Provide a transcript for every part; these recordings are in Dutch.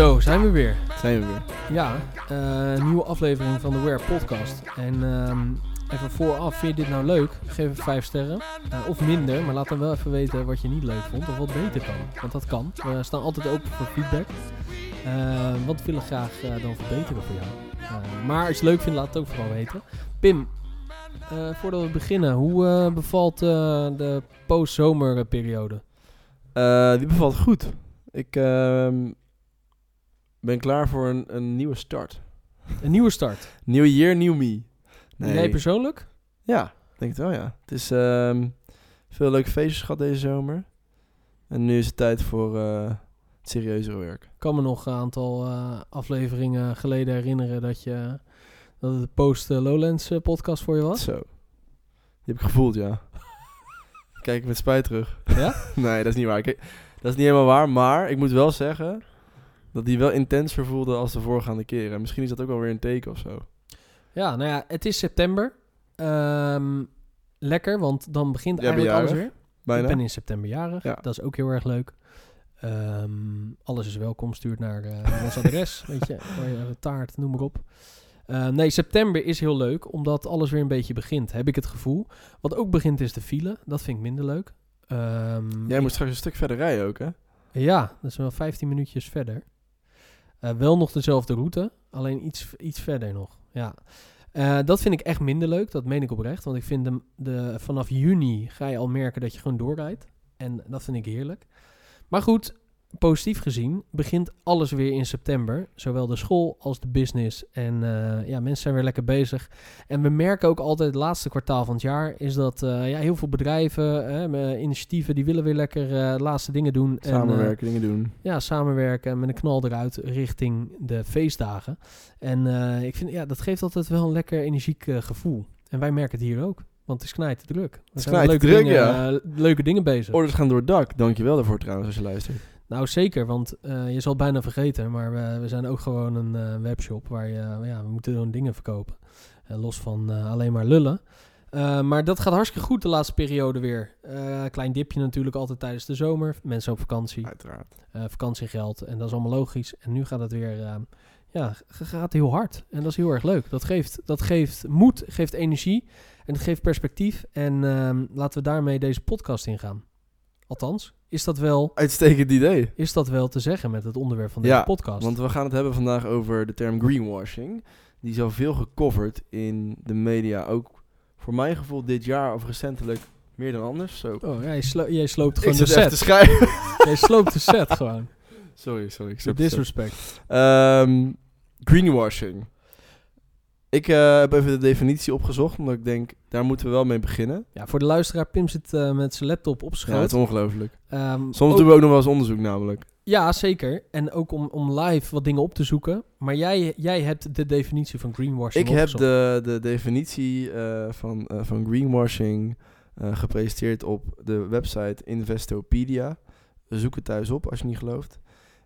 Zo, zijn we weer. Zijn we weer. Ja, eh, nieuwe aflevering van de Wear Podcast. En ehm, even vooraf, vind je dit nou leuk? Geef even 5 sterren. Eh, of minder, maar laat dan wel even weten wat je niet leuk vond of wat beter kan. Want dat kan. We staan altijd open voor feedback. Eh, want we willen graag dan verbeteren voor jou. Maar als je het leuk vindt, laat het ook vooral weten. Pim, voordat we beginnen, hoe bevalt de post-zomerperiode? Die bevalt goed. Ik ehm, ben klaar voor een, een nieuwe start. Een nieuwe start. Nieuw year, nieuw me. Jij persoonlijk? Ja, ik denk het wel, ja. Het is ehm, veel leuke feestjes gehad deze zomer. En nu is het tijd voor eh, het serieuzere werk. Ik kan me nog een aantal eh, afleveringen geleden herinneren dat, je, dat het de Post eh, Lowlands podcast voor je was. Zo. Die heb ik gevoeld, ja. Kijk met spijt terug. Ja? nee, dat is niet waar. Kijk, dat is niet helemaal waar, maar ik moet wel zeggen dat die wel intenser voelde als de voorgaande keren. En misschien is dat ook wel weer een teken of zo. Ja, nou ja, het is september. Ehm, lekker, want dan begint eigenlijk alles weer. Bijna. Ik ben in september jarig. Ja. Dat is ook heel erg leuk. Ehm, alles is welkom. Stuurt naar eh ons adres. weet je, taart, noem maar op. Eh, nee, september is heel leuk, omdat alles weer een beetje begint. Heb ik het gevoel. Wat ook begint is de file. Dat vind ik minder leuk. Ehm, Jij moet straks een stuk verder rijden ook, hè? Ja, dat is wel 15 minuutjes verder. Eh, wel nog dezelfde route, alleen iets, iets verder nog. Ja. Eh, dat vind ik echt minder leuk, dat meen ik oprecht. Want ik vind de, de, vanaf juni ga je al merken dat je gewoon doorrijdt. En dat vind ik heerlijk. Maar goed, positief gezien begint alles weer in september. Zowel de school als de business. En eh, ja, mensen zijn weer lekker bezig. En we merken ook altijd het laatste kwartaal van het jaar... is dat eh, ja, heel veel bedrijven, met initiatieven... die willen weer lekker eh, laatste dingen doen. En, Samenwerken, dingen doen. ja, samenwerken met een knal eruit richting de feestdagen. En ik vind, ja, dat geeft altijd wel een lekker energiek gevoel. En wij merken het hier ook. Want het is knijt druk. We is zijn leuke druk, dingen, ja. leuke dingen bezig. Orders gaan door het dak. Dankjewel daarvoor trouwens als je luistert. Nou, zeker. Want eh, je zal het bijna vergeten. Maar we, we zijn ook gewoon een eh, webshop waar je, ja, we moeten gewoon dingen verkopen. Eh, los van alleen maar lullen. Maar dat gaat hartstikke goed de laatste periode weer. Klein dipje natuurlijk altijd tijdens de zomer. Mensen op vakantie. Uiteraard. vakantiegeld. En dat is allemaal logisch. En nu gaat het weer, ja, gaat heel hard. En dat is heel erg leuk. Dat geeft, dat geeft moed, geeft energie en het geeft perspectief. En ehm, laten we daarmee deze podcast ingaan. Althans, is dat wel, Uitstekend idee. is dat wel te zeggen met het onderwerp van deze Ja, podcast? Want we gaan het hebben vandaag over de term greenwashing. Die is al veel gecoverd in de media. Ook voor mijn gevoel dit jaar of recentelijk meer dan anders. Zo. Oh, jij, slo jij sloopt gewoon de te set. Jij sloopt de set gewoon. sorry, sorry. Ik disrespect. Ehm, greenwashing. Ik eh, heb even de definitie opgezocht, omdat ik denk, daar moeten we wel mee beginnen. Ja, voor de luisteraar, Pim zit eh, met zijn laptop op Ja, schoot. het is ongelooflijk. Ehm, Soms ook- doen we ook nog wel eens onderzoek namelijk. Ja, zeker. En ook om, om live wat dingen op te zoeken. Maar jij, jij hebt de definitie van greenwashing Ik heb de, de definitie eh, van, van greenwashing gepresenteerd op de website Investopedia. Zoek het thuis op als je niet gelooft.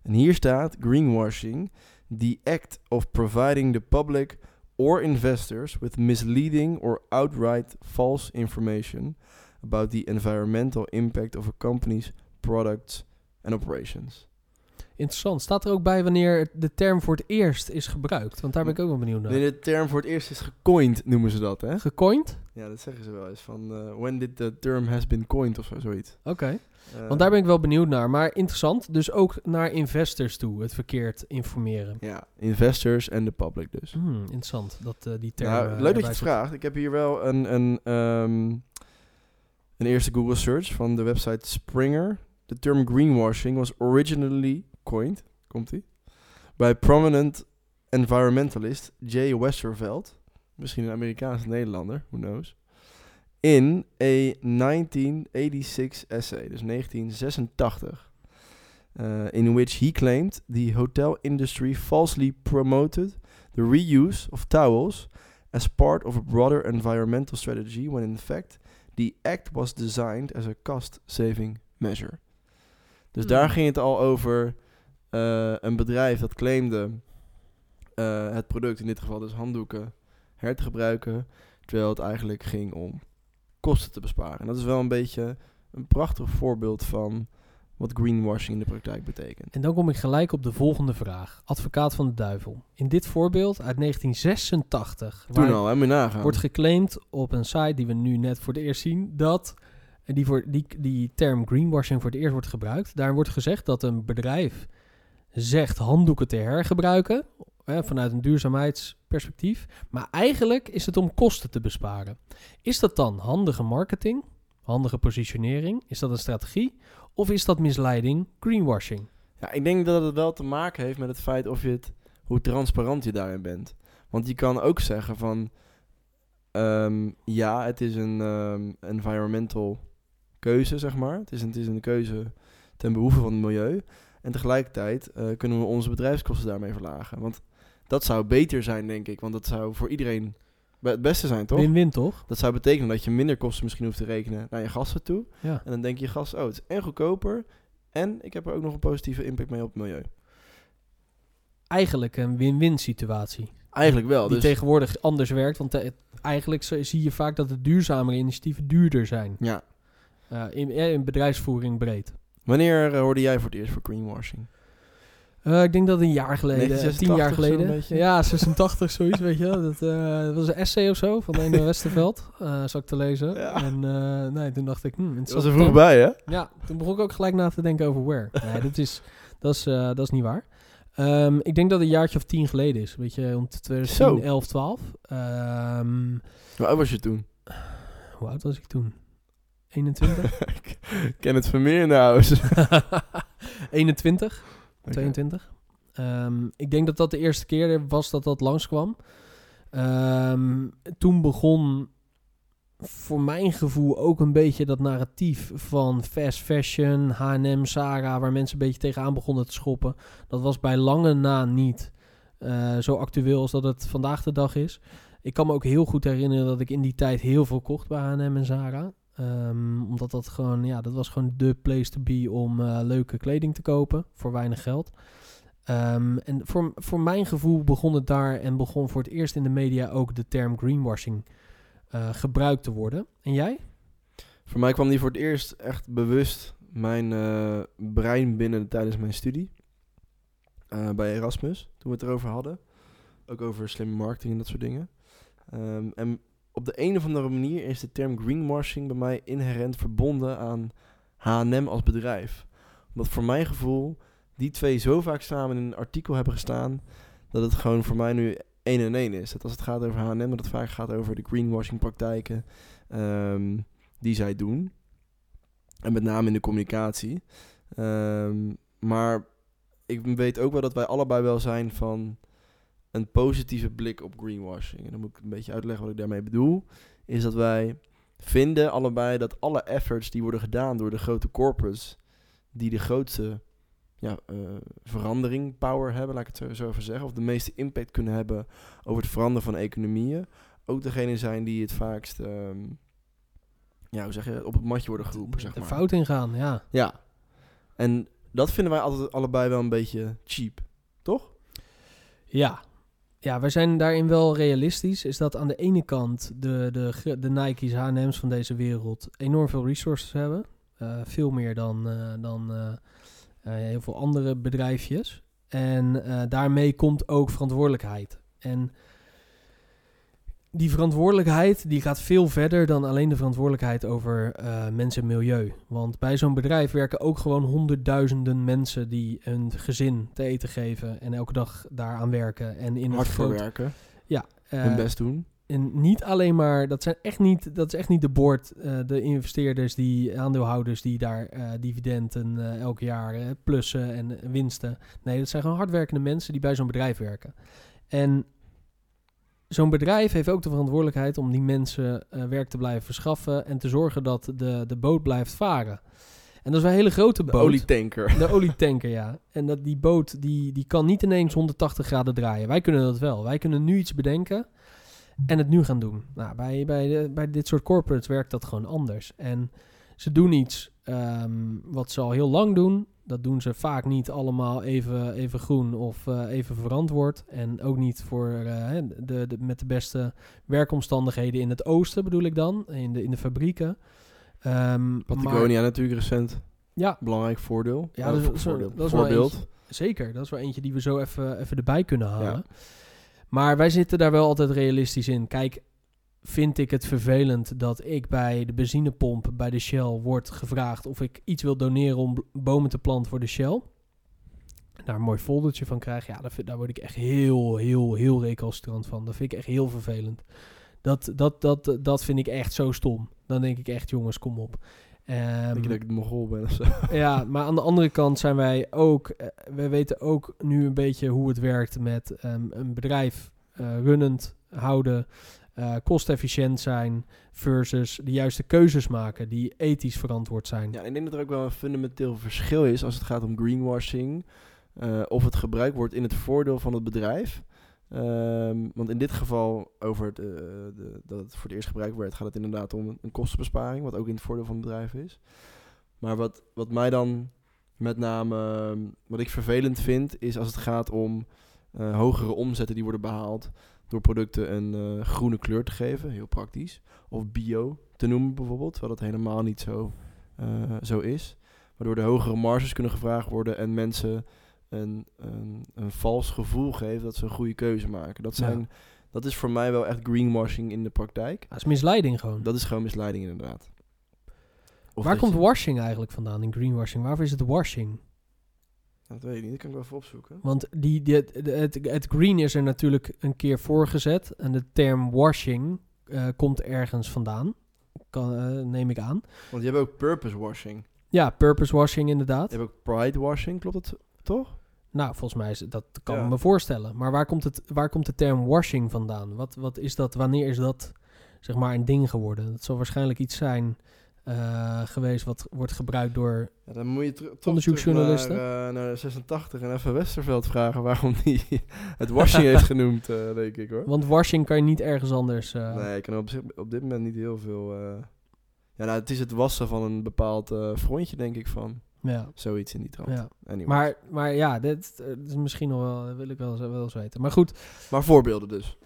En hier staat greenwashing, the act of providing the public or investors with misleading or outright false information about the environmental impact of a company's products and operations. Interessant. Staat er ook bij wanneer de term voor het eerst is gebruikt? Want daar ben ik ook wel benieuwd naar. Wanneer de term voor het eerst is gecoind, noemen ze dat, hè? Gecoind? Ja, dat zeggen ze wel eens. Van eh, when did the term has been coined of zo, zoiets. Oké. Eh, Want daar ben ik wel benieuwd naar. Maar interessant. Dus ook naar investors toe. Het verkeerd informeren. Ja, investors en de public dus. Hmm, interessant. Dat eh, die term... Nou, eh, leuk dat je het vraagt. Ik heb hier wel een, een, ehm, een eerste Google search van de website Springer. The term greenwashing was originally coined, komt ie, by prominent environmentalist Jay Westerveld. Misschien een Amerikaanse Nederlander, who knows. In a 1986 essay, dus 1986. uh, in which he claimed the hotel industry falsely promoted the reuse of towels as part of a broader environmental strategy, when in fact the act was designed as a cost-saving measure. Dus Hmm. daar ging het al over eh, een bedrijf dat claimde eh, het product, in dit geval dus handdoeken, her te gebruiken, terwijl het eigenlijk ging om kosten te besparen. En dat is wel een beetje een prachtig voorbeeld van wat greenwashing in de praktijk betekent. En dan kom ik gelijk op de volgende vraag. Advocaat van de duivel. In dit voorbeeld uit 1986, Toen al, hè, moet je nagaan. wordt geclaimd op een site die we nu net voor het eerst zien, dat en die, voor, die, die term greenwashing voor het eerst wordt gebruikt. Daar wordt gezegd dat een bedrijf zegt handdoeken te hergebruiken, hè, vanuit een duurzaamheidsperspectief. Maar eigenlijk is het om kosten te besparen. Is dat dan handige marketing, handige positionering? Is dat een strategie? Of is dat misleiding, greenwashing? Ja, ik denk dat het wel te maken heeft met het feit of je het, hoe transparant je daarin bent. Want je kan ook zeggen van, ehm, ja, het is een ehm, environmental keuze, zeg maar. Het is, een, het is een keuze ten behoeve van het milieu. En tegelijkertijd eh, kunnen we onze bedrijfskosten daarmee verlagen. Want dat zou beter zijn, denk ik. Want dat zou voor iedereen het beste zijn, toch? Win-win toch? Dat zou betekenen dat je minder kosten misschien hoeft te rekenen naar je gasten toe. Ja. En dan denk je gas, oh, het is en goedkoper. En ik heb er ook nog een positieve impact mee op het milieu. Eigenlijk een win-win situatie. Eigenlijk wel. die Dus, tegenwoordig anders werkt. Want eh, eigenlijk zie je vaak dat de duurzamere initiatieven duurder zijn. ja. Eh, in, in bedrijfsvoering breed. Wanneer eh, hoorde jij voor het eerst voor greenwashing? Eh, ik denk dat een jaar geleden, 1986 tien jaar geleden. Ja, 86, zoiets, weet je. Dat, eh, dat was een essay of zo van ene Westerveld, eh zat ik te lezen. Ja. En eh, nee, toen dacht ik, hmm, Dat was er vroeg bij, hè? Ja, toen begon ik ook gelijk na te denken over where. Nee, dat is, dat is, eh, dat is niet waar. Ehm, ik denk dat het een jaartje of tien geleden is. Weet je, rond 2010, Zo. 11, 12. Ehm, Hoe oud was je toen? hoe oud was ik toen? 21? ik ken het Vermeer de house. 21? Oké. 22. Ehm, ik denk dat dat de eerste keer was dat dat langskwam. Ehm, toen begon voor mijn gevoel ook een beetje dat narratief van fast fashion, H&M, Zara, waar mensen een beetje tegenaan begonnen te schoppen. Dat was bij lange na niet eh, zo actueel als dat het vandaag de dag is. Ik kan me ook heel goed herinneren dat ik in die tijd heel veel kocht bij H&M en Zara. Ehm, omdat dat gewoon, ja, dat was gewoon de place to be om eh, leuke kleding te kopen voor weinig geld. Ehm, en voor, voor mijn gevoel begon het daar en begon voor het eerst in de media ook de term greenwashing eh, gebruikt te worden. En jij? Voor mij kwam die voor het eerst echt bewust mijn eh, brein binnen tijdens mijn studie. Bij Erasmus, toen we het erover hadden. Ook over slimme marketing en dat soort dingen. Ehm, en op de een of andere manier is de term greenwashing bij mij inherent verbonden aan H&M als bedrijf. Omdat voor mijn gevoel die twee zo vaak samen in een artikel hebben gestaan... dat het gewoon voor mij nu één en één is. Dat als het gaat over H&M, dat het vaak gaat over de greenwashing praktijken... ehm, die zij doen. En met name in de communicatie. Ehm, maar ik weet ook wel dat wij allebei wel zijn van een positieve blik op greenwashing. En dan moet ik een beetje uitleggen wat ik daarmee bedoel. Is dat wij vinden allebei dat alle efforts die worden gedaan door de grote corporates, die de grootste ja, eh, verandering, power hebben, laat ik het zo, even zeggen, of de meeste impact kunnen hebben over het veranderen van economieën, ook degene zijn die het vaakst, ehm, ja, hoe zeg je, op het matje worden geroepen, zeg de maar. fout ingaan, ja. Ja. En dat vinden wij altijd allebei wel een beetje cheap, toch? Ja. Ja, wij zijn daarin wel realistisch. Is dat aan de ene kant de, de, de Nike's, H&M's van deze wereld enorm veel resources hebben. Eh, veel meer dan, eh, dan eh, heel veel andere bedrijfjes. En daarmee komt ook verantwoordelijkheid. En die verantwoordelijkheid die gaat veel verder dan alleen de verantwoordelijkheid over eh, mensen en milieu. Want bij zo'n bedrijf werken ook gewoon honderdduizenden mensen die hun gezin te eten geven en elke dag daaraan werken. En in Hard voor werken, Ja, eh, hun best doen. en niet alleen maar, dat zijn echt niet, dat is echt niet de board, eh, de investeerders, die aandeelhouders die daar dividenden elk jaar plussen en winsten. Nee, dat zijn gewoon hardwerkende mensen die bij zo'n bedrijf werken. En zo'n bedrijf heeft ook de verantwoordelijkheid om die mensen eh, werk te blijven verschaffen en te zorgen dat de, de boot blijft varen. En dat is een hele grote De boot. olietanker. De olietanker, ja. En dat die boot, die, die kan niet ineens 180 graden draaien. Wij kunnen dat wel. Wij kunnen nu iets bedenken en het nu gaan doen. Nou, bij, bij, de, bij dit soort corporates werkt dat gewoon anders. En ze doen iets ehm, wat ze al heel lang doen. Dat doen ze vaak niet allemaal even, even groen of eh, even verantwoord. En ook niet voor, eh, de, de, met de beste werkomstandigheden in het oosten, bedoel ik dan. In de, in de fabrieken. Maar- Patagonia natuurlijk recent Ja, Belangrijk voordeel. Ja, Eh, dat is- voordeel. dat is wel Voorbeeld. eentje. zeker. Dat is wel eentje die we zo even, even erbij kunnen halen. Ja. Maar wij zitten daar wel altijd realistisch in. Kijk, vind ik het vervelend dat ik bij de benzinepomp bij de Shell word gevraagd of ik iets wil doneren om bomen te planten voor de Shell. Daar een mooi foldertje van krijg. Ja, daar, vind- daar word ik echt heel, heel, heel recalcitrant van. Dat vind ik echt heel vervelend. Dat, dat, dat, dat vind ik echt zo stom. Dan denk ik echt, jongens, kom op. Ehm, Denk je dat ik een mogol ben of zo? ja, maar aan de andere kant zijn wij ook, eh, we weten ook nu een beetje hoe het werkt met ehm, een bedrijf eh, runnend houden, eh, kostefficiënt zijn versus de juiste keuzes maken die ethisch verantwoord zijn. Ja, ik denk dat er ook wel een fundamenteel verschil is als het gaat om greenwashing. eh, of het gebruikt wordt in het voordeel van het bedrijf. Ehm, want in dit geval, over het, eh, de, dat het voor het eerst gebruikt werd, gaat het inderdaad om een, kostenbesparing, wat ook in het voordeel van het bedrijf is. Maar wat, wat mij dan met name, ehm, wat ik vervelend vind, is als het gaat om hogere omzetten die worden behaald door producten een eh, groene kleur te geven, heel praktisch. Of bio te noemen bijvoorbeeld, terwijl dat helemaal niet zo, eh, zo is. Waardoor de hogere marges kunnen gevraagd worden en mensen een, een, een vals gevoel geven dat ze een goede keuze maken. Dat, Ja. zijn, dat is voor mij wel echt greenwashing in de praktijk. Dat is misleiding gewoon. Dat is gewoon misleiding inderdaad. Of Waar komt je- washing eigenlijk vandaan in greenwashing? Waarvoor is het washing? Dat weet ik niet, dat kan ik wel even opzoeken. Want die, die, het, het, het green is er natuurlijk een keer voorgezet. En de term washing eh, komt ergens vandaan. Kan, eh, neem ik aan. Want je hebt ook purpose washing. Ja, purpose washing inderdaad. Je hebt ook pride washing, klopt het toch? Nou, volgens mij is dat kan Ja. ik me voorstellen. Maar waar komt, het, waar komt de term washing vandaan? Wat, wat is dat, wanneer is dat zeg maar een ding geworden? Dat zal waarschijnlijk iets zijn eh, geweest wat wordt gebruikt door... Ja, dan moet je Onderzoeksjournalisten? Naar, eh, naar de 86 en even Westerveld vragen waarom die het washing heeft genoemd, eh, denk ik hoor. Want washing kan je niet ergens anders... eh, Nee, ik kan op, zich- op dit moment niet heel veel... eh, Ja, nou, het is het wassen van een bepaald eh, frontje, denk ik, van ja, zoiets in die trant. ja. Anyways. Maar, maar ja, dit, eh, dit is misschien nog wel... wil ik wel, eens- wel eens weten. Maar goed, Maar voorbeelden dus.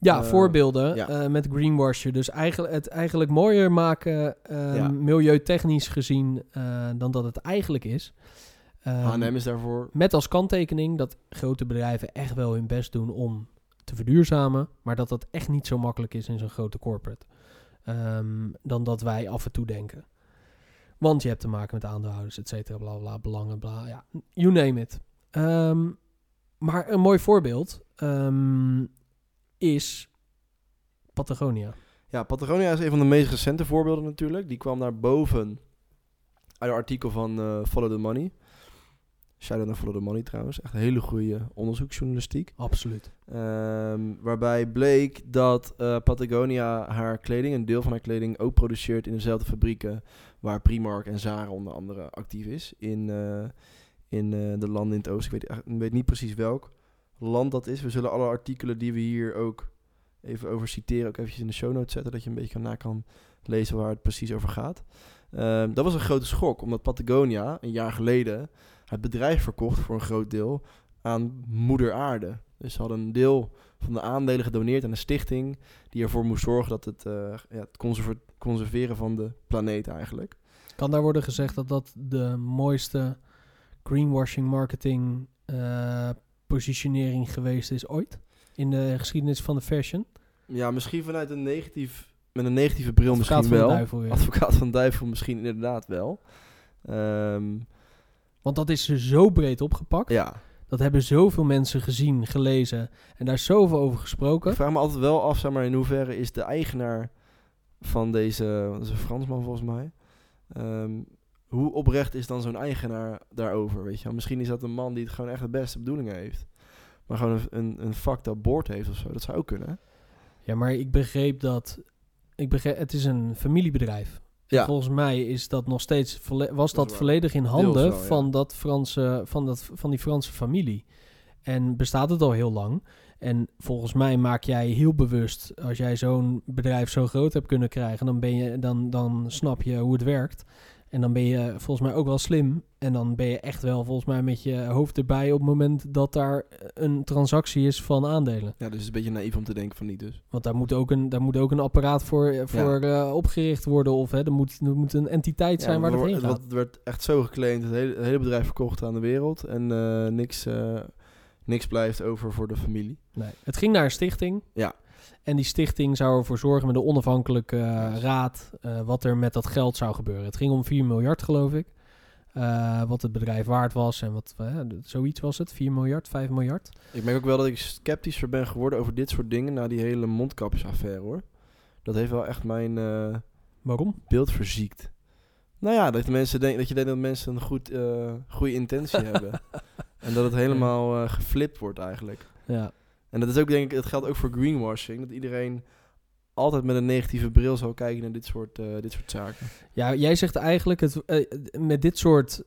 Ja, Eh, voorbeelden ja. eh, met greenwashen. Dus eigenlijk, het eigenlijk mooier maken, eh, Ja. milieutechnisch gezien, dan dat het eigenlijk is. Ehm, H&M is daarvoor... met als kanttekening dat grote bedrijven echt wel hun best doen om te verduurzamen, maar dat dat echt niet zo makkelijk is in zo'n grote corporate. Ehm, dan dat wij af en toe denken. Want je hebt te maken met aandeelhouders, et cetera, bla bla, belangen, bla. Ja, you name it. Ehm, maar een mooi voorbeeld ehm, is Patagonia. Ja, Patagonia is een van de meest recente voorbeelden natuurlijk. Die kwam naar boven uit een artikel van eh, Follow the Money. Shout-out naar Follow the Money trouwens. Echt een hele goede onderzoeksjournalistiek. Absoluut. Ehm, waarbij bleek dat eh, Patagonia haar kleding, een deel van haar kleding, ook produceert in dezelfde fabrieken waar Primark en Zara onder andere actief is. In, eh, in de landen in het oosten. Ik weet, weet niet precies welk land dat is. We zullen alle artikelen die we hier ook even over citeren, ook eventjes in de show notes zetten, dat je een beetje na kan lezen waar het precies over gaat. Ehm, dat was een grote schok, omdat Patagonia een jaar geleden het bedrijf verkocht voor een groot deel aan Moeder Aarde. Dus ze hadden een deel van de aandelen gedoneerd aan een stichting die ervoor moest zorgen dat het, eh, ja, het conserver- conserveren van de planeet eigenlijk. Kan daar worden gezegd dat dat de mooiste greenwashing marketing eh, positionering geweest is ooit? In de geschiedenis van de fashion? Ja, misschien vanuit een negatief, met een negatieve bril Advocaat misschien wel. duivel. Advocaat van duivel misschien inderdaad wel. Ehm, Want dat is zo breed opgepakt. ja, Dat hebben zoveel mensen gezien, gelezen en daar zoveel over gesproken. ik vraag me altijd wel af, zeg maar, in hoeverre is de eigenaar van deze, dat is een Fransman volgens mij, ehm, hoe oprecht is dan zo'n eigenaar daarover, weet je wel? Misschien is dat een man die het gewoon echt de beste bedoelingen heeft. Maar gewoon een, een, een fucked up board heeft of zo. Dat zou ook kunnen, hè? Ja, maar ik begreep dat... Ik begreep, het is een familiebedrijf. Ja. Volgens mij is dat nog steeds was dat volledig in handen wel, ja. van, dat Franse, van, dat, van die Franse familie. En bestaat het al heel lang. En volgens mij maak jij heel bewust, als jij zo'n bedrijf zo groot hebt kunnen krijgen, dan, ben je, dan, dan snap je hoe het werkt. En dan ben je volgens mij ook wel slim. En dan ben je echt wel volgens mij met je hoofd erbij op het moment dat daar een transactie is van aandelen. Ja, dus het is een beetje naïef om te denken van niet dus. Want daar moet ook een, daar moet ook een apparaat voor, voor eh, opgericht worden. Of hè, er, moet, er moet een entiteit zijn waar het heen gaat. Het werd echt zo geclaimd. Het hele, het hele bedrijf verkocht aan de wereld. En eh, niks, eh, niks blijft over voor de familie. Nee. Het ging naar een stichting. Ja. En die stichting zou ervoor zorgen met een onafhankelijke raad wat er met dat geld zou gebeuren. Het ging om 4 miljard, geloof ik. Uh, wat het bedrijf waard was en wat zoiets was het, 4 miljard, 5 miljard. Ik merk ook wel dat ik sceptischer ben geworden over dit soort dingen na die hele mondkapjesaffaire hoor. Dat heeft wel echt mijn Waarom? beeld verziekt. Nou ja, dat, mensen denk, dat je denkt dat mensen een goed, goede intentie hebben. En dat het helemaal geflipt wordt eigenlijk. Ja. En dat is ook denk ik, het geldt ook voor greenwashing. Dat iedereen altijd met een negatieve bril zou kijken naar dit soort, uh, dit soort zaken. Ja, jij zegt eigenlijk het, uh, met dit soort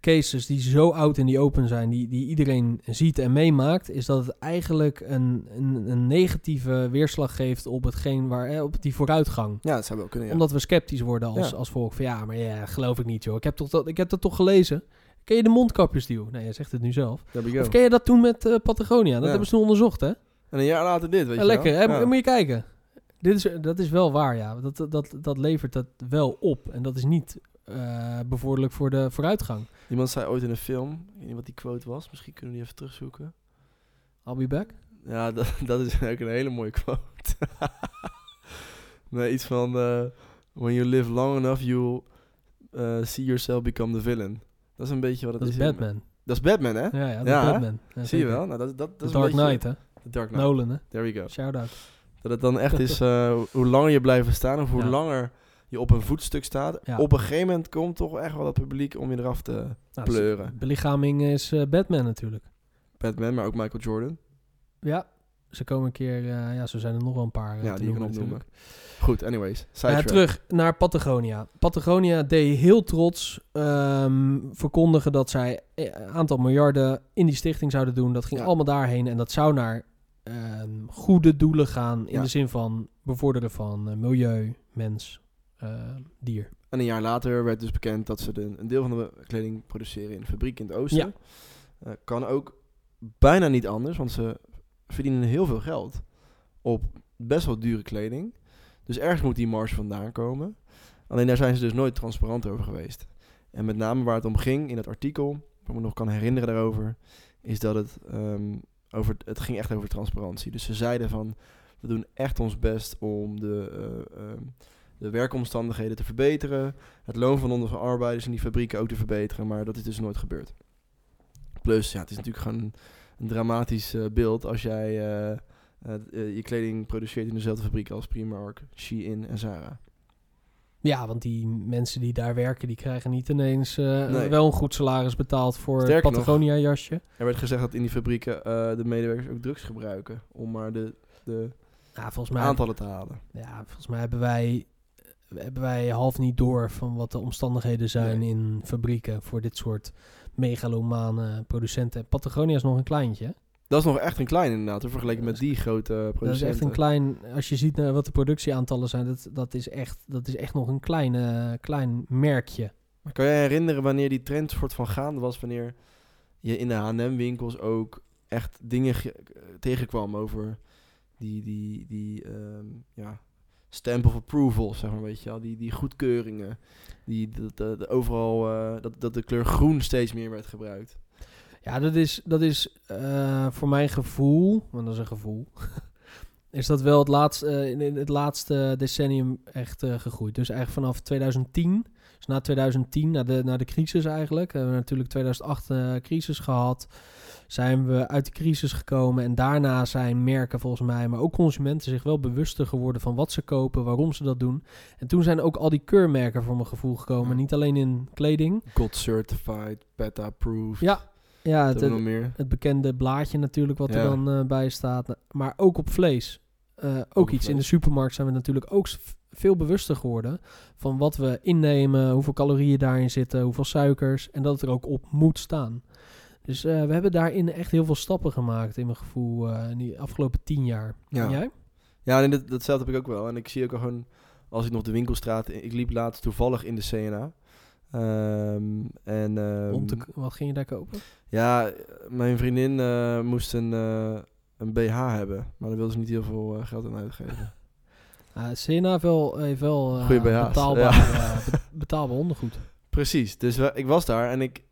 cases die zo oud in die open zijn, die, die iedereen ziet en meemaakt, is dat het eigenlijk een, een, een negatieve weerslag geeft op hetgeen waar, eh, op die vooruitgang. Ja, dat zou wel kunnen. Ja. Omdat we sceptisch worden als, ja. als volk. Van ja, maar ja, geloof ik niet, joh. Ik heb, toch dat, ik heb dat toch gelezen. Ken je de mondkapjesdeal? Nee, jij zegt het nu zelf. Of ken je dat toen met uh, Patagonia? Dat hebben ze toen onderzocht, hè? En een jaar later dit, weet je Lekker, wel? hè? Moet je kijken. Dit is, dat is wel waar, ja. Dat, dat, dat levert dat wel op. En dat is niet uh, bevorderlijk voor de vooruitgang. Iemand zei ooit in een film, ik weet niet wat die quote was, misschien kunnen we die even terugzoeken. I'll be back? Ja, dat, dat is ook een hele mooie quote. nee, iets van, uh, when you live long enough, uh, see yourself become the villain. Dat is een beetje wat het dat is. Dat is Batman. Dat is Batman, hè? Ja, ja dat ja, is Batman. Ja, Zie je wel? Nou, dat, dat, dat The Dark Knight, hè? The Dark Knight. Nolan, hè? There we go. Shout-out. Dat het dan echt is, uh, hoe langer je blijft staan of hoe Ja. langer je op een voetstuk staat. Ja. Op een gegeven moment komt toch echt wel dat publiek om je eraf te Nou, pleuren. Belichaming is eh, Batman natuurlijk. Batman, maar ook Michael Jordan. Ja, ze komen een keer... eh, ja, zo zijn er nog wel een paar eh, Ja, die noemen opnoemen. natuurlijk. Goed, anyways. Eh, Sidetrack. terug naar Patagonia. Patagonia deed heel trots ehm, verkondigen dat zij een aantal miljarden in die stichting zouden doen. Dat ging Ja. allemaal daarheen en dat zou naar ehm, goede doelen gaan in Ja. de zin van bevorderen van eh, milieu, mens, eh, dier. En een jaar later werd dus bekend dat ze de, een deel van de kleding produceren in een fabriek in het oosten. Ja. Eh, kan ook bijna niet anders, want ze verdienen heel veel geld op best wel dure kleding. Dus ergens moet die marge vandaan komen. Alleen daar zijn ze dus nooit transparant over geweest. En met name waar het om ging in het artikel, wat ik me nog kan herinneren daarover, is dat het, ehm, over, het ging echt over transparantie. Dus ze zeiden van, we doen echt ons best om de, eh, ehm, de werkomstandigheden te verbeteren, het loon van onze arbeiders in die fabrieken ook te verbeteren, maar dat is dus nooit gebeurd. Plus, ja, het is natuurlijk gewoon een, dramatisch eh, beeld als jij eh, eh, je kleding produceert in dezelfde fabriek als Primark, Shein en Zara. Ja, want die mensen die daar werken, die krijgen niet ineens Nee. wel een goed salaris betaald voor het Sterker nog- Patagonia jasje. Er werd gezegd dat in die fabrieken de medewerkers ook drugs gebruiken om maar de, de Ja, volgens mij aantallen te halen. Ja, volgens mij hebben wij, hebben wij half niet door van wat de omstandigheden zijn Nee. in fabrieken voor dit soort megalomane producenten. Patagonia is nog een kleintje. Dat is nog echt een klein inderdaad, vergeleken met die grote producenten. Dat is echt een klein, als je ziet naar wat de productieaantallen zijn, dat, dat, is, echt, dat is echt nog een kleine, klein merkje. Maar kan jij herinneren wanneer die trend soort van gaande was, wanneer je in de H&M-winkels ook echt dingen ge- eh, tegenkwam over die, die, die ehm, ja, stamp of approval, zeg maar, weet je wel, die, die goedkeuringen, die, dat, dat overal, eh, dat, dat de kleur groen steeds meer werd gebruikt. Ja, dat is, dat is eh, voor mijn gevoel, want dat is een gevoel, is dat wel het laatste, eh, in, in het laatste decennium echt gegroeid. Dus eigenlijk vanaf 2010, dus na 2010, na de, na de crisis eigenlijk, hebben we natuurlijk 2008 eh crisis gehad, zijn we uit de crisis gekomen en daarna zijn merken volgens mij, maar ook consumenten zich wel bewuster geworden van wat ze kopen, waarom ze dat doen. En toen zijn ook al die keurmerken voor mijn gevoel gekomen, niet alleen in kleding. God certified, beta approved. Ja, ja het, het, het bekende blaadje natuurlijk wat er dan eh, bij staat. Maar ook op vlees. Eh, ook iets. In de supermarkt zijn we natuurlijk ook veel bewuster geworden van wat we innemen, hoeveel calorieën daarin zitten, hoeveel suikers en dat het er ook op moet staan. Dus eh, we hebben daarin echt heel veel stappen gemaakt in mijn gevoel eh, in die afgelopen tien jaar. Ja. En jij? Ja, en dat, datzelfde heb ik ook wel. En ik zie ook al gewoon, als ik nog de winkelstraat... Ik liep laatst toevallig in de CNA. Ehm, en ehm, Om te, wat ging je daar kopen? ja, mijn vriendin eh, moest een, eh, een BH hebben, maar daar wilde ze niet heel veel eh, geld aan uitgeven. Uh, Sena heeft wel, heeft wel eh, betaalbaar, ja. eh, be- betaalbaar ondergoed. Precies, dus ik was daar en ik,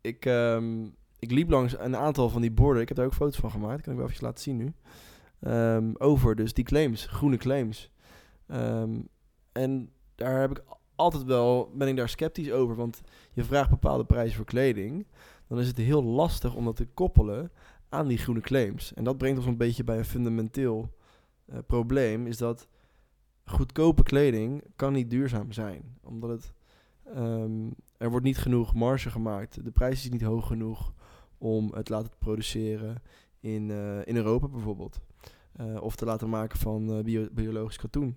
ik, ehm, ik liep langs een aantal van die borden. Ik heb daar ook foto's van gemaakt, kan ik wel even laten zien nu. Ehm, over dus die claims, groene claims. Ehm, en daar heb ik altijd wel, ben ik daar sceptisch over, want je vraagt bepaalde prijzen voor kleding. Dan is het heel lastig om dat te koppelen aan die groene claims. En dat brengt ons een beetje bij een fundamenteel eh, probleem, is dat goedkope kleding kan niet duurzaam zijn. Omdat het Ehm, er wordt niet genoeg marge gemaakt. De prijs is niet hoog genoeg om het te laten produceren in, eh, in Europa bijvoorbeeld. Eh, of te laten maken van eh, bio- biologisch katoen.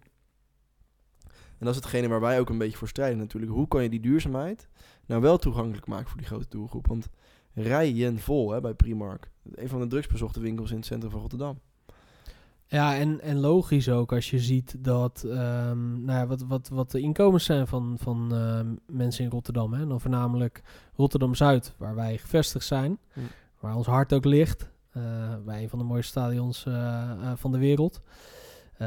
En dat is hetgene waar wij ook een beetje voor strijden natuurlijk. Hoe kan je die duurzaamheid nou wel toegankelijk maken voor die grote doelgroep? Want rijen vol hè, bij Primark. Een van de drugsbezochte winkels in het centrum van Rotterdam. Ja, en, en logisch ook als je ziet dat ehm, nou ja, wat, wat, wat de inkomens zijn van, van ehm, mensen in Rotterdam. Hè? Dan voornamelijk Rotterdam-Zuid, waar wij gevestigd zijn. Hm. Waar ons hart ook ligt. eh, bij een van de mooiste stadions eh, eh, van de wereld.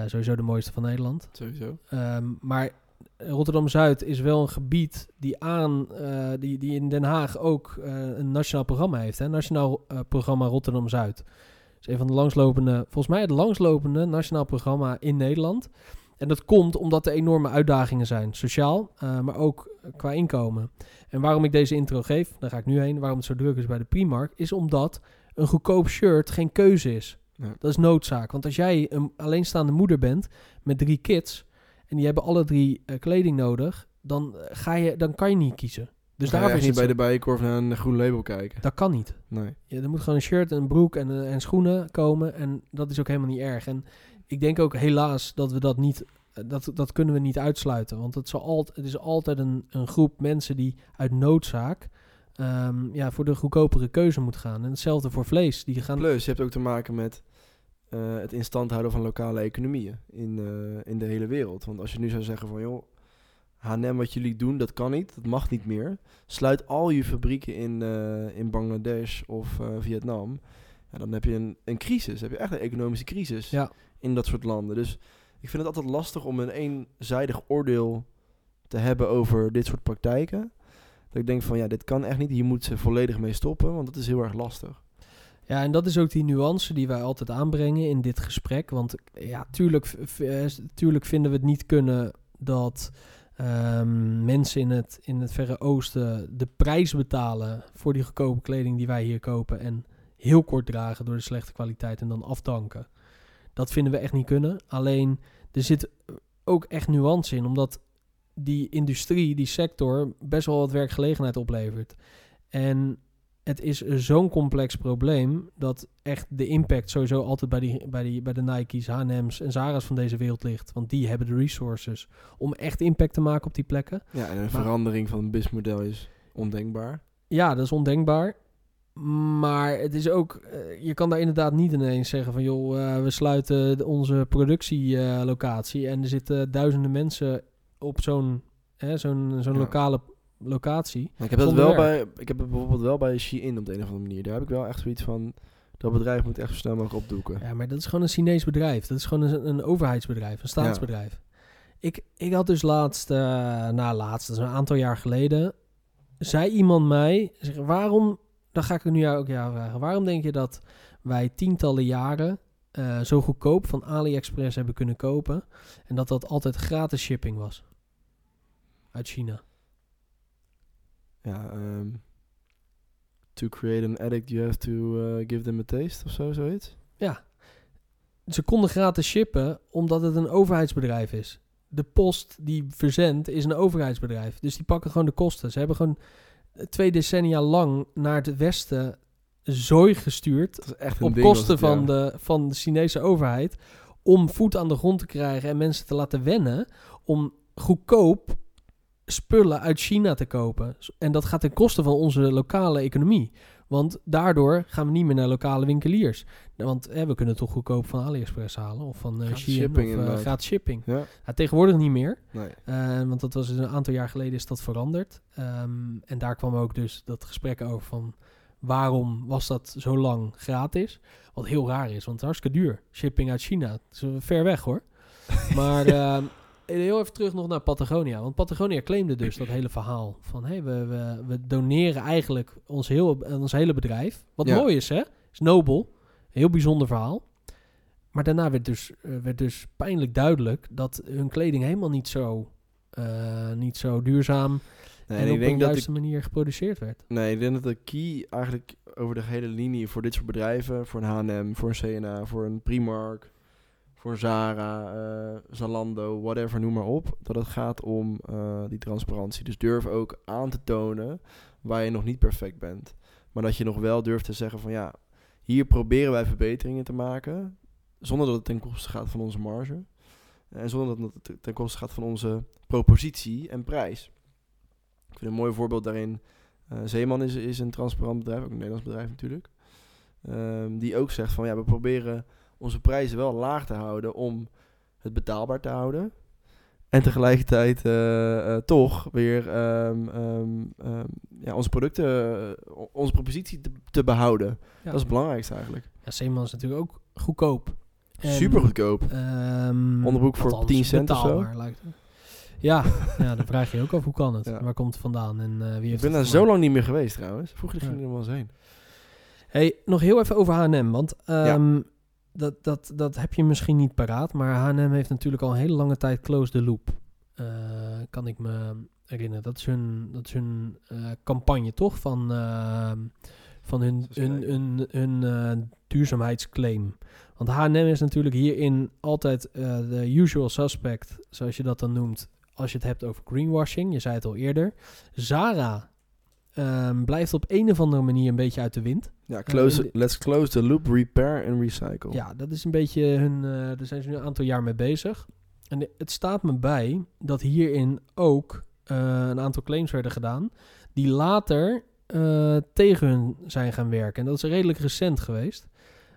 Sowieso de mooiste van Nederland. Sowieso. Ehm, maar Rotterdam-Zuid is wel een gebied die, aan, die, die in Den Haag ook een nationaal programma heeft. Hè? Nationaal programma Rotterdam-Zuid. Dat is een van de langslopende, volgens mij het langslopende nationaal programma in Nederland. En dat komt omdat er enorme uitdagingen zijn, sociaal, eh, maar ook qua inkomen. En waarom ik deze intro geef, daar ga ik nu heen, waarom het zo druk is bij de Primark, is omdat een goedkoop shirt geen keuze is. Ja. Dat is noodzaak. Want als jij een alleenstaande moeder bent met drie kids en die hebben alle drie eh, kleding nodig, dan, eh, ga je, dan kan je niet kiezen. Dus daar daarvoor niet is het bij zo- de bijenkorf naar een groen label kijken. Dat kan niet. Nee. Ja, er moet gewoon een shirt, een broek en, eh, en schoenen komen. En dat is ook helemaal niet erg. En ik denk ook helaas dat we dat niet... eh, Dat, dat kunnen we niet uitsluiten. Want het, zal het is altijd een, een groep mensen die uit noodzaak... ehm, ja, voor de goedkopere keuze moet gaan. En hetzelfde voor vlees. Die gaan, Plus, je hebt ook te maken met eh, het in stand houden van lokale economieën in, eh, in de hele wereld. Want als je nu zou zeggen van, joh, H&M wat jullie doen, dat kan niet, dat mag niet meer. Sluit al je fabrieken in, eh, in Bangladesh of eh, Vietnam. Ja, dan heb je een, een crisis, heb je echt een economische crisis Ja. in dat soort landen. Dus ik vind het altijd lastig om een eenzijdig oordeel te hebben over dit soort praktijken. Dat ik denk van, ja, dit kan echt niet, hier moet ze volledig mee stoppen, want dat is heel erg lastig. Ja, en dat is ook die nuance die wij altijd aanbrengen in dit gesprek. Want ja, tuurlijk, eh, tuurlijk vinden we het niet kunnen dat ehm, mensen in het, in het Verre Oosten de prijs betalen voor die goedkope kleding die wij hier kopen. En heel kort dragen door de slechte kwaliteit en dan afdanken. Dat vinden we echt niet kunnen. Alleen er zit ook echt nuance in, omdat die industrie, die sector, best wel wat werkgelegenheid oplevert. En het is zo'n complex probleem dat echt de impact sowieso altijd bij, die, bij, die, bij de Nike's, H&M's en Zara's van deze wereld ligt. Want die hebben de resources om echt impact te maken op die plekken. Ja, en een Maar- verandering van het businessmodel is ondenkbaar. Ja, dat is ondenkbaar. Maar het is ook, eh, je kan daar inderdaad niet ineens zeggen van joh, eh, we sluiten onze productielocatie en er zitten duizenden mensen op zo'n zo'n zo'n Ja. lokale locatie. Ik heb dat wel werk. bij, ik heb het bijvoorbeeld wel bij Shein op de een of andere manier. Daar heb ik wel echt zoiets van, dat bedrijf moet echt zo snel mogelijk opdoeken. Ja, maar dat is gewoon een Chinees bedrijf. Dat is gewoon een, een overheidsbedrijf, een staatsbedrijf. Ik, ik had dus laatst, eh na laatst, dat is een aantal jaar geleden, zei iemand mij, zeg, waarom, dan ga ik het nu ook jou vragen, waarom denk je dat wij tientallen jaren eh, zo goedkoop van AliExpress hebben kunnen kopen en dat dat altijd gratis shipping was? Uit China. Ja, ehm, to create an addict you have to eh, give them a taste of zo, zoiets. Ja. Ze konden gratis shippen omdat het een overheidsbedrijf is. De post die verzendt is een overheidsbedrijf. Dus die pakken gewoon de kosten. Ze hebben gewoon eh, twee decennia lang naar het westen zooi gestuurd. Echt Op ding kosten het, ja. van, de, van de Chinese overheid. Om voet aan de grond te krijgen en mensen te laten wennen. Om goedkoop spullen uit China te kopen. En dat gaat ten koste van onze lokale economie. Want daardoor gaan we niet meer naar lokale winkeliers. Want hè, we kunnen toch goedkoop van AliExpress halen of van uh, Shein shipping of uh, inderdaad. gratis shipping. Ja, tegenwoordig niet meer. nee. Uh, want dat was dus een aantal jaar geleden is dat veranderd. Um, en daar kwam ook dus dat gesprek over van waarom was dat zo lang gratis? Wat heel raar is, want het is hartstikke duur. Shipping uit China. Het is ver weg hoor. maar uh, heel even terug nog naar Patagonia. Want Patagonia claimde dus dat hele verhaal van hey, we, we, we doneren eigenlijk ons, heel, ons hele bedrijf. Wat Ja. mooi is hè, is nobel. Heel bijzonder verhaal. Maar daarna werd dus, uh, werd dus pijnlijk duidelijk dat hun kleding helemaal niet zo, uh, niet zo duurzaam Nee, en en op dat juiste de, manier geproduceerd werd. nee, ik denk dat de key eigenlijk over de hele linie voor dit soort bedrijven, voor een H&M, voor een CNA, voor een Primark, voor Zara, uh, Zalando, whatever, noem maar op, dat het gaat om uh, die transparantie. Dus durf ook aan te tonen waar je nog niet perfect bent. Maar dat je nog wel durft te zeggen van ja, hier proberen wij verbeteringen te maken, zonder dat het ten koste gaat van onze marge. En zonder dat het ten koste gaat van onze propositie en prijs. Ik vind een mooi voorbeeld daarin. Uh, Zeeman is, is een transparant bedrijf, ook een Nederlands bedrijf natuurlijk. Um, die ook zegt van ja, we proberen onze prijzen wel laag te houden om het betaalbaar te houden. En tegelijkertijd uh, uh, toch weer um, um, ja, onze producten, onze propositie te, te behouden. Ja. Dat is het belangrijkste eigenlijk. Ja, Zeeman is natuurlijk ook goedkoop. En, Super goedkoop. Onderbroek voor 10 cent of zo. Lijkt het. Ja, ja, dan vraag je ook af hoe kan het? Ja. Waar komt het vandaan? En, uh, wie heeft ik ben daar zo lang niet meer geweest trouwens. Vroeger ging er wel eens heen. Hey, nog heel even over H&M, want um, ja. Dat, dat, dat heb je misschien niet paraat, maar H&M heeft natuurlijk al een hele lange tijd close the loop. Uh, kan ik me herinneren. Dat is hun, dat is hun uh, campagne toch van, uh, van hun, hun, hun, hun uh, duurzaamheidsclaim. Want H&M is natuurlijk hierin altijd de usual suspect, zoals je dat dan noemt, als je het hebt over greenwashing. Je zei het al eerder. Zara um, blijft op een of andere manier een beetje uit de wind. Ja, close, uh, let's close the loop, repair en recycle. Ja, dat is een beetje hun... Uh, daar zijn ze nu een aantal jaar mee bezig. En het staat me bij dat hierin ook uh, een aantal claims werden gedaan... die later tegen hun zijn gaan werken. En dat is redelijk recent geweest.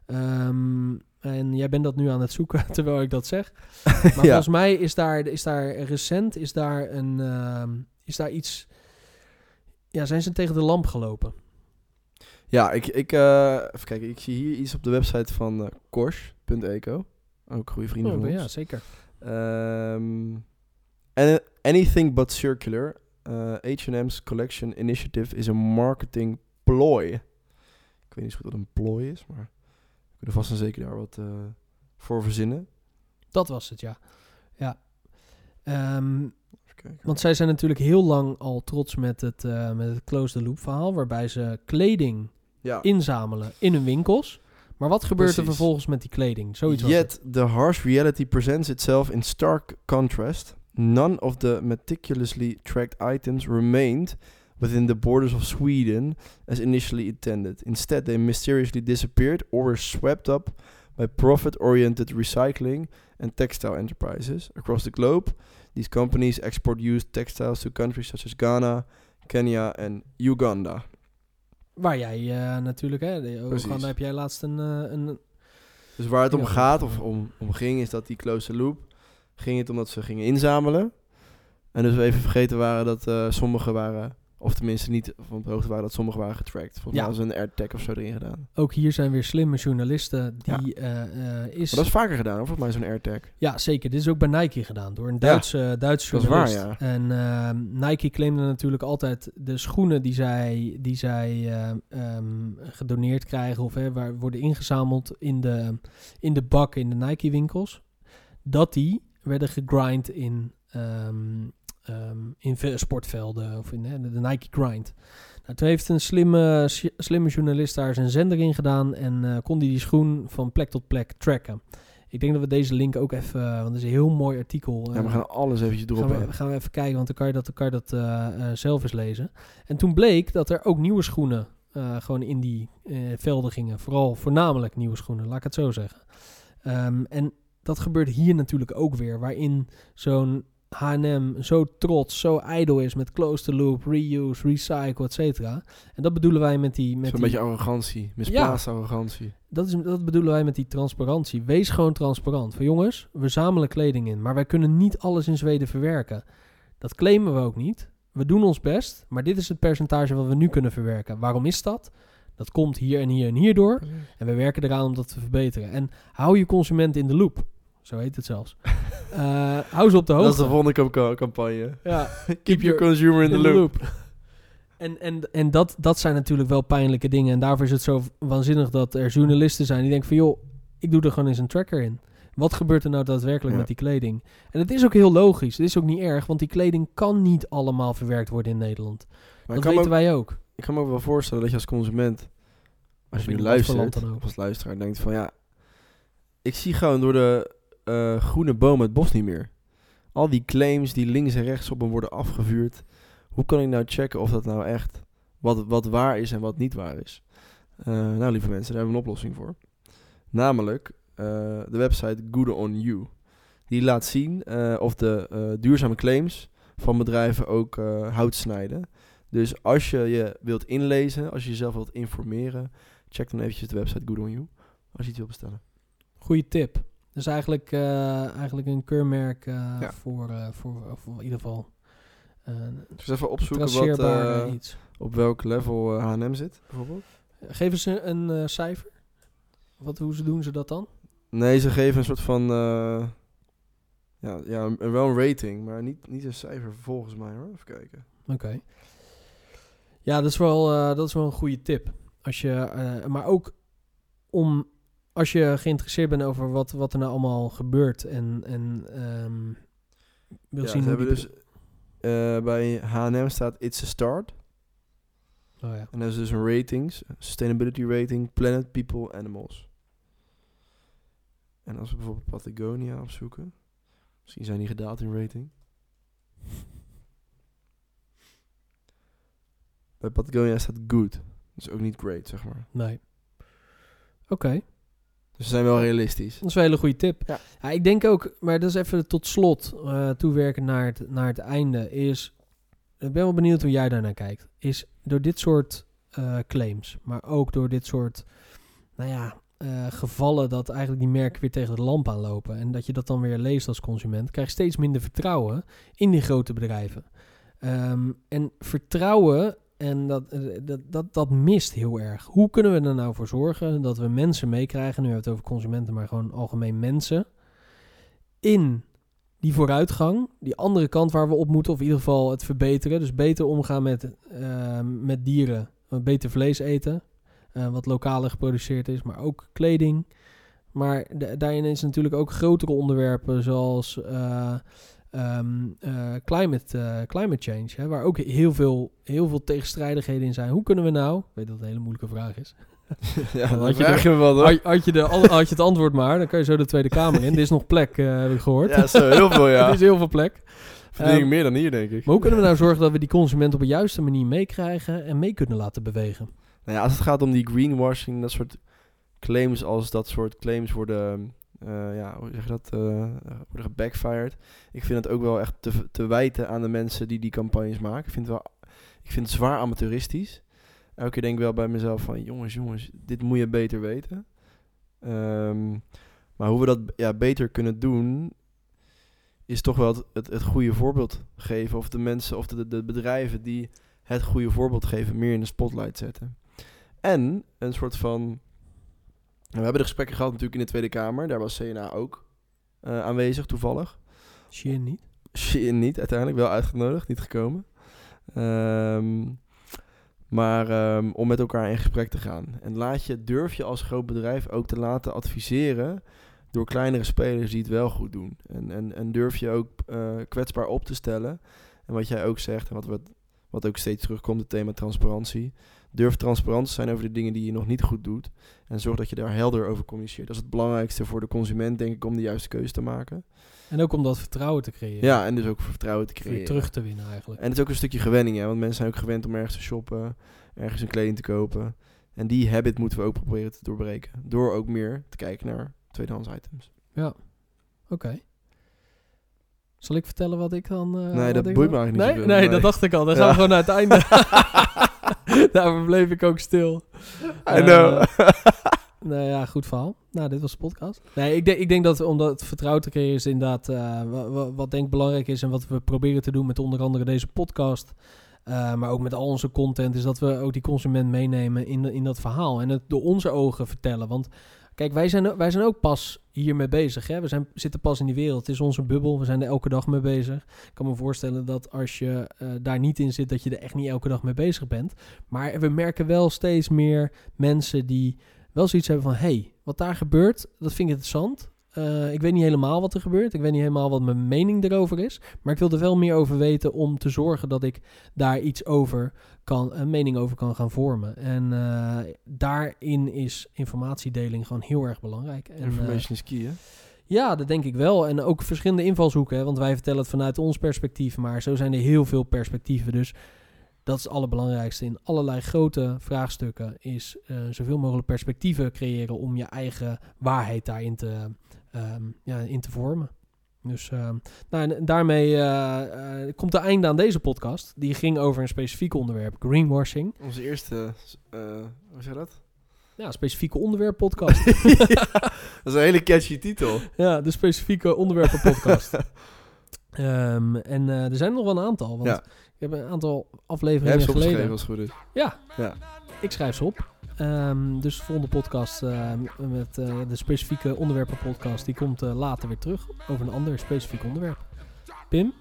Um, en jij bent dat nu aan het zoeken terwijl ik dat zeg. Maar ja. volgens mij is daar, is daar recent is daar een, uh, is daar iets. Ja, zijn ze tegen de lamp gelopen? Ja, ik, ik, uh, even kijken, ik zie hier iets op de website van uh, Kors.eco. Ook goede vrienden oh, van ja, ons. zeker. Um, anything but circular. Uh, H&M's collection initiative is a marketing ploy. Ik weet niet zo goed wat een ploy is, maar we kunnen vast en zeker daar wat voor verzinnen. Dat was het, ja. Ja. Um, want zij zijn natuurlijk heel lang al trots met het, uh, met het close the loop verhaal, waarbij ze kleding ja. inzamelen in hun winkels. Maar wat gebeurt Precies. er vervolgens met die kleding? Zoiets Yet the harsh reality presents itself in stark contrast. None of the meticulously tracked items remained within the borders of Sweden as initially intended. Instead, they mysteriously disappeared or were swept up by profit-oriented recycling and textile enterprises across the globe. These companies export used textiles to countries such as Ghana, Kenya en Uganda. Waar jij uh, natuurlijk, hè, Uganda heb jij laatst een, uh, een... Dus waar het om gaat, of om, om ging, is dat die close loop... ging het omdat ze gingen inzamelen. En dus we even vergeten waren dat uh, sommige waren... Of tenminste niet van de hoogte waren dat sommige waren getrackt. Volgens ja. mij was een AirTag of zo erin gedaan. Ook hier zijn weer slimme journalisten die ja. uh, uh, is... Maar dat is vaker gedaan, of volgens mij zo'n AirTag. Ja, zeker. Dit is ook bij Nike gedaan door een Duitse, ja. Duitse journalist. Dat is waar, ja. En uh, Nike claimde natuurlijk altijd de schoenen die zij, die zij um, gedoneerd krijgen... of hè, waar worden ingezameld in de, in de bak in de Nike-winkels... dat die werden gegrind in... Um, Um, in sportvelden of in hè, de Nike Grind. Nou, toen heeft een slimme, slimme journalist daar zijn zender in gedaan en uh, kon die die schoen van plek tot plek tracken. Ik denk dat we deze link ook even, want het is een heel mooi artikel. Ja, we gaan alles eventjes droppen. Gaan we, gaan we even kijken, want dan kan je dat, dat uh, zelf eens lezen. En toen bleek dat er ook nieuwe schoenen gewoon in die velden gingen. Vooral voornamelijk nieuwe schoenen, laat ik het zo zeggen. Um, en dat gebeurt hier natuurlijk ook weer, waarin zo'n H&M zo trots, zo ijdel is met close the loop, reuse, recycle, et cetera. En dat bedoelen wij met die... Met Zo'n die beetje arrogantie. Misplaatste arrogantie. dat, is, dat bedoelen wij met die transparantie. Wees gewoon transparant. Van jongens, we zamelen kleding in, maar wij kunnen niet alles in Zweden verwerken. Dat claimen we ook niet. We doen ons best, maar dit is het percentage wat we nu kunnen verwerken. Waarom is dat? Dat komt hier en hier en hierdoor. En we werken eraan om dat te verbeteren. En hou je consument in de loop. Zo heet het zelfs. Eh, hou ze op de Dat hoogte. is de volgende campa- campagne. Ja, Keep your consumer in the loop. En, en, en dat, dat zijn natuurlijk wel pijnlijke dingen. En daarvoor is het zo waanzinnig dat er journalisten zijn die denken van... joh, ik doe er gewoon eens een tracker in. Wat gebeurt er nou daadwerkelijk Ja. met die kleding? En het is ook heel logisch. Het is ook niet erg, want die kleding kan niet allemaal verwerkt worden in Nederland. Maar dat weten ook, wij ook. ik kan me ook wel voorstellen dat je als consument, als Of je nu luistert, als luisteraar denkt van ja, ik zie gewoon door de eh, groene boom het bos niet meer. Al die claims die links en rechts op me worden afgevuurd. Hoe kan ik nou checken of dat nou echt wat, wat waar is en wat niet waar is? Eh, nou, lieve mensen, daar hebben we een oplossing voor. Namelijk eh, de website Good On You. Die laat zien of de duurzame claims van bedrijven ook hout snijden. Dus als je je wilt inlezen, als je jezelf wilt informeren, check dan eventjes de website Good On You. Als je iets wilt bestellen. Goeie tip. Dus eigenlijk, eh, eigenlijk een keurmerk eh, Ja. voor, eh, voor, of in ieder geval... Dus even opzoeken wat, iets. op welk level H&M zit, bijvoorbeeld. Geven ze een cijfer? Wat, hoe ze doen ze dat dan? Nee, ze geven een soort van... ja, ja, een- wel een rating, maar niet, niet een cijfer volgens mij hoor. Even kijken. Oké. Ja, dat is wel, dat is wel een goede tip. Als je, maar ook om, als je geïnteresseerd bent over wat, wat er nou allemaal gebeurt en, en ehm, wil ja, zien hoe hebben dus... eh, bij H&M staat It's a Start. Oh ja. En dat is dus een ratings. Sustainability rating, Planet, People, Animals. En als we bijvoorbeeld Patagonia opzoeken. Misschien zijn die gedaald in rating. Bij Patagonia staat good. Dus ook niet great, zeg maar. Nee. Oké, Dus ze zijn wel realistisch. dat is wel een hele goede tip. Ja. Ja, ik denk ook, maar dat is even tot slot eh, toewerken naar het, naar het einde, is, ik ben wel benieuwd hoe jij daarnaar kijkt, is door dit soort eh, claims, maar ook door dit soort, nou ja, eh, gevallen dat eigenlijk die merken weer tegen de lamp aanlopen en dat je dat dan weer leest als consument, krijg je steeds minder vertrouwen in die grote bedrijven. Ehm, en vertrouwen, en dat, eh, dat, dat, dat mist heel erg. Hoe kunnen we er nou voor zorgen dat we mensen meekrijgen, nu hebben we het over consumenten, maar gewoon algemeen mensen, in die vooruitgang, die andere kant waar we op moeten, of in ieder geval het verbeteren. Dus beter omgaan met, ehm, met dieren, beter vlees eten, eh, wat lokaler geproduceerd is, maar ook kleding. Maar da- daarin is natuurlijk ook grotere onderwerpen zoals eh, ehm, eh, climate, eh, climate change, hè, waar ook heel veel, heel veel tegenstrijdigheden in zijn. Hoe kunnen we nou, ik weet dat het een hele moeilijke vraag is, ja, had je me wel had, had je de, al- had je het antwoord maar, dan kan je zo de Tweede Kamer in. Er is nog plek, eh, heb ik gehoord. Ja, zo, heel veel er ja. is heel veel plek. Verdien Ehm, meer dan hier, denk ik. Maar hoe kunnen we nou zorgen dat we die consument op een juiste manier meekrijgen en mee kunnen laten bewegen? Nou ja, als het gaat om die greenwashing, dat soort claims, als dat soort claims worden, eh, ja, hoe zeg je dat, eh, worden gebackfired. Ik vind het ook wel echt te, te wijten aan de mensen die die campagnes maken. Ik vind het, wel, ik vind het zwaar amateuristisch. Elke keer denk ik wel bij mezelf van, jongens, jongens, dit moet je beter weten. Ehm, maar hoe we dat ja, beter kunnen doen, is toch wel het, het, het goede voorbeeld geven. Of de mensen, of de, de bedrijven die het goede voorbeeld geven, meer in de spotlight zetten. En een soort van. We hebben de gesprekken gehad natuurlijk in de Tweede Kamer. Daar was CNA ook eh, aanwezig, toevallig. Shein niet. Shein niet, uiteindelijk wel uitgenodigd, niet gekomen. Ehm, maar ehm, om met elkaar in gesprek te gaan. En laat je, durf je als groot bedrijf ook te laten adviseren door kleinere spelers die het wel goed doen. En, en, en durf je ook eh, kwetsbaar op te stellen. En wat jij ook zegt, en wat, wat, wat ook steeds terugkomt, het thema transparantie. Durf transparant te zijn over de dingen die je nog niet goed doet. En zorg dat je daar helder over communiceert. Dat is het belangrijkste voor de consument, denk ik, om de juiste keuze te maken. En ook om dat vertrouwen te creëren. Ja, en dus ook vertrouwen te creëren. terug te winnen eigenlijk. En het is ook een stukje gewenning, hè? want mensen zijn ook gewend om ergens te shoppen, ergens een kleding te kopen. En die habit moeten we ook proberen te doorbreken. Door ook meer te kijken naar tweedehands items. Ja. Oké. Zal ik vertellen wat ik dan... eh, Nee, dat boeit me eigenlijk niet Nee, nee, Nee. dat dacht ik al. Gaan Ja. we gewoon naar het einde. Daarvoor bleef ik ook stil. I know. Eh, nou ja, goed verhaal. Nou, dit was de podcast. Nee, ik denk, ik denk dat omdat het vertrouwen te creëren is inderdaad eh, wa- wa- wat, denk ik belangrijk is en wat we proberen te doen met onder andere deze podcast. eh, maar ook met al onze content, is dat we ook die consument meenemen in, in dat verhaal. En het door onze ogen vertellen. Want kijk, wij zijn, wij zijn ook pas hiermee bezig. Hè? We zijn, zitten pas in die wereld. Het is onze bubbel. We zijn er elke dag mee bezig. Ik kan me voorstellen dat als je eh, daar niet in zit, dat je er echt niet elke dag mee bezig bent. Maar we merken wel steeds meer mensen die wel zoiets hebben van... hey, wat daar gebeurt, dat vind ik interessant. Eh, ik weet niet helemaal wat er gebeurt. Ik weet niet helemaal wat mijn mening erover is. Maar ik wil er wel meer over weten om te zorgen dat ik daar iets over kan, een mening over kan gaan vormen. En eh, daarin is informatiedeling gewoon heel erg belangrijk. En, eh, Information is key, hè? ja, dat denk ik wel. En ook verschillende invalshoeken. Hè? Want wij vertellen het vanuit ons perspectief. Maar zo zijn er heel veel perspectieven. Dus dat is het allerbelangrijkste in allerlei grote vraagstukken. Is zoveel mogelijk perspectieven creëren om je eigen waarheid daarin te, ehm, ja, in te vormen. Dus ehm, nou, en daarmee eh, eh, komt het einde aan deze podcast. Die ging over een specifiek onderwerp, greenwashing. Onze eerste, eh, hoe zeg je dat? Ja, specifieke onderwerp podcast. Dat is een hele catchy titel. ja, de specifieke onderwerpen podcast. Ehm, en er zijn nog wel een aantal. Want Ja. ik heb een aantal Jij hebt afleveringen ze opgeschreven geleden. als het goed is. Ja, Ja. ik schrijf ze op. Ehm, dus de volgende podcast eh, met eh, de specifieke onderwerpen podcast, die komt eh, later weer terug over een ander specifiek onderwerp. Pim,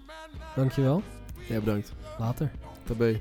dankjewel. Ja, bedankt. Later. Tabé.